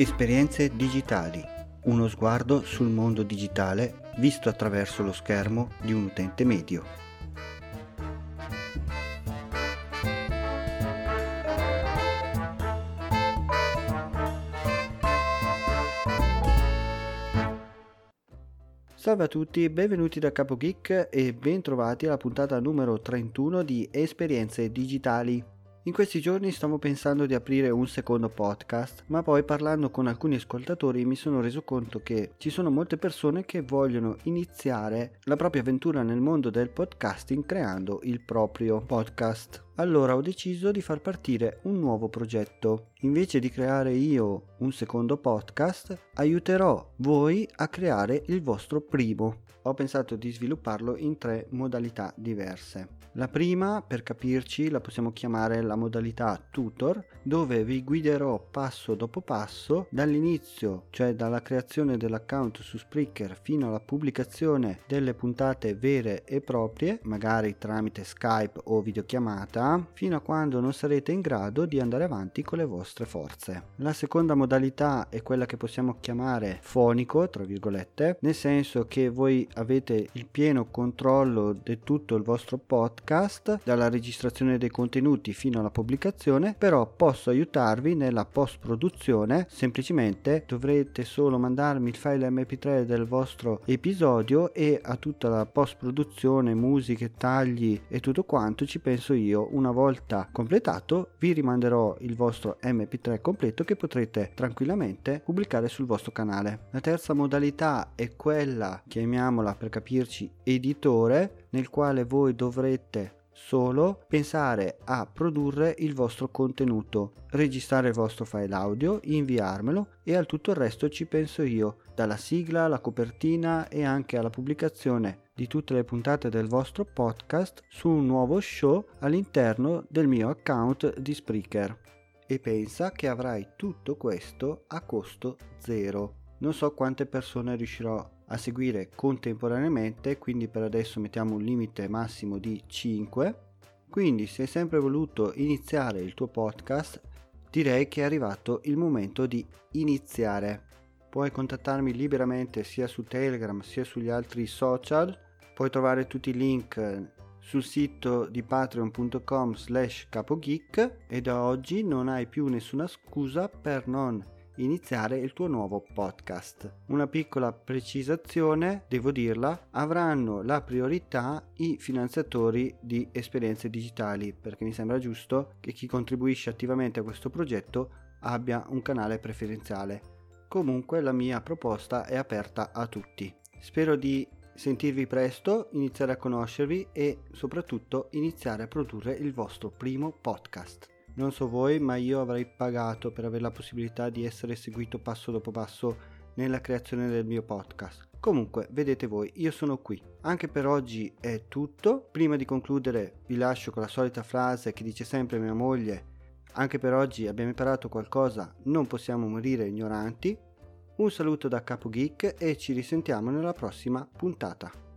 Esperienze digitali. Uno sguardo sul mondo digitale visto attraverso lo schermo di un utente medio. Salve a tutti, benvenuti da Capo Geek e bentrovati alla puntata numero 31 di Esperienze digitali. In questi giorni stavo pensando di aprire un secondo podcast, ma poi parlando con alcuni ascoltatori mi sono reso conto che ci sono molte persone che vogliono iniziare la propria avventura nel mondo del podcasting creando il proprio podcast. Allora ho deciso di far partire un nuovo progetto. Invece di creare io un secondo podcast, aiuterò voi a creare il vostro primo. Ho pensato di svilupparlo in tre modalità diverse. La prima, per capirci, la possiamo chiamare la modalità tutor, dove vi guiderò passo dopo passo dall'inizio, cioè dalla creazione dell'account su Spreaker fino alla pubblicazione delle puntate vere e proprie, magari tramite Skype o videochiamata, fino a quando non sarete in grado di andare avanti con le vostre forze. La seconda modalità è quella che possiamo chiamare fonico, tra virgolette, nel senso che voi avete il pieno controllo di tutto il vostro podcast dalla registrazione dei contenuti fino alla pubblicazione, però posso aiutarvi nella post produzione, semplicemente dovrete solo mandarmi il file mp3 del vostro episodio e a tutta la post produzione, musiche, tagli e tutto quanto ci penso io. Una volta completato vi rimanderò il vostro mp3 completo che potrete tranquillamente pubblicare sul vostro canale. La terza modalità è quella, chiamiamola per capirci, editore, nel quale voi dovrete solo pensare a produrre il vostro contenuto, registrare il vostro file audio, inviarmelo e al tutto il resto ci penso io, dalla sigla alla copertina e anche alla pubblicazione di tutte le puntate del vostro podcast su un nuovo show all'interno del mio account di Spreaker. E pensa che avrai tutto questo a costo zero. Non so quante persone riuscirò a seguire contemporaneamente, quindi per adesso mettiamo un limite massimo di 5. Quindi se hai sempre voluto iniziare il tuo podcast, direi che è arrivato il momento di iniziare. Puoi contattarmi liberamente sia su Telegram sia sugli altri social. Puoi trovare tutti i link sul sito di patreon.com slash capogeek e da oggi non hai più nessuna scusa per non iniziare il tuo nuovo podcast. Una piccola precisazione, devo dirla, avranno la priorità i finanziatori di esperienze digitali, perché mi sembra giusto che chi contribuisce attivamente a questo progetto abbia un canale preferenziale. Comunque la mia proposta è aperta a tutti. Spero di sentirvi presto, iniziare a conoscervi e soprattutto iniziare a produrre il vostro primo podcast. Non so voi, ma io avrei pagato per avere la possibilità di essere seguito passo dopo passo nella creazione del mio podcast. Comunque, vedete voi, io sono qui. Anche per oggi è tutto. Prima di concludere vi lascio con la solita frase che dice sempre mia moglie. Anche per oggi abbiamo imparato qualcosa, non possiamo morire ignoranti. Un saluto da Capo Geek e ci risentiamo nella prossima puntata.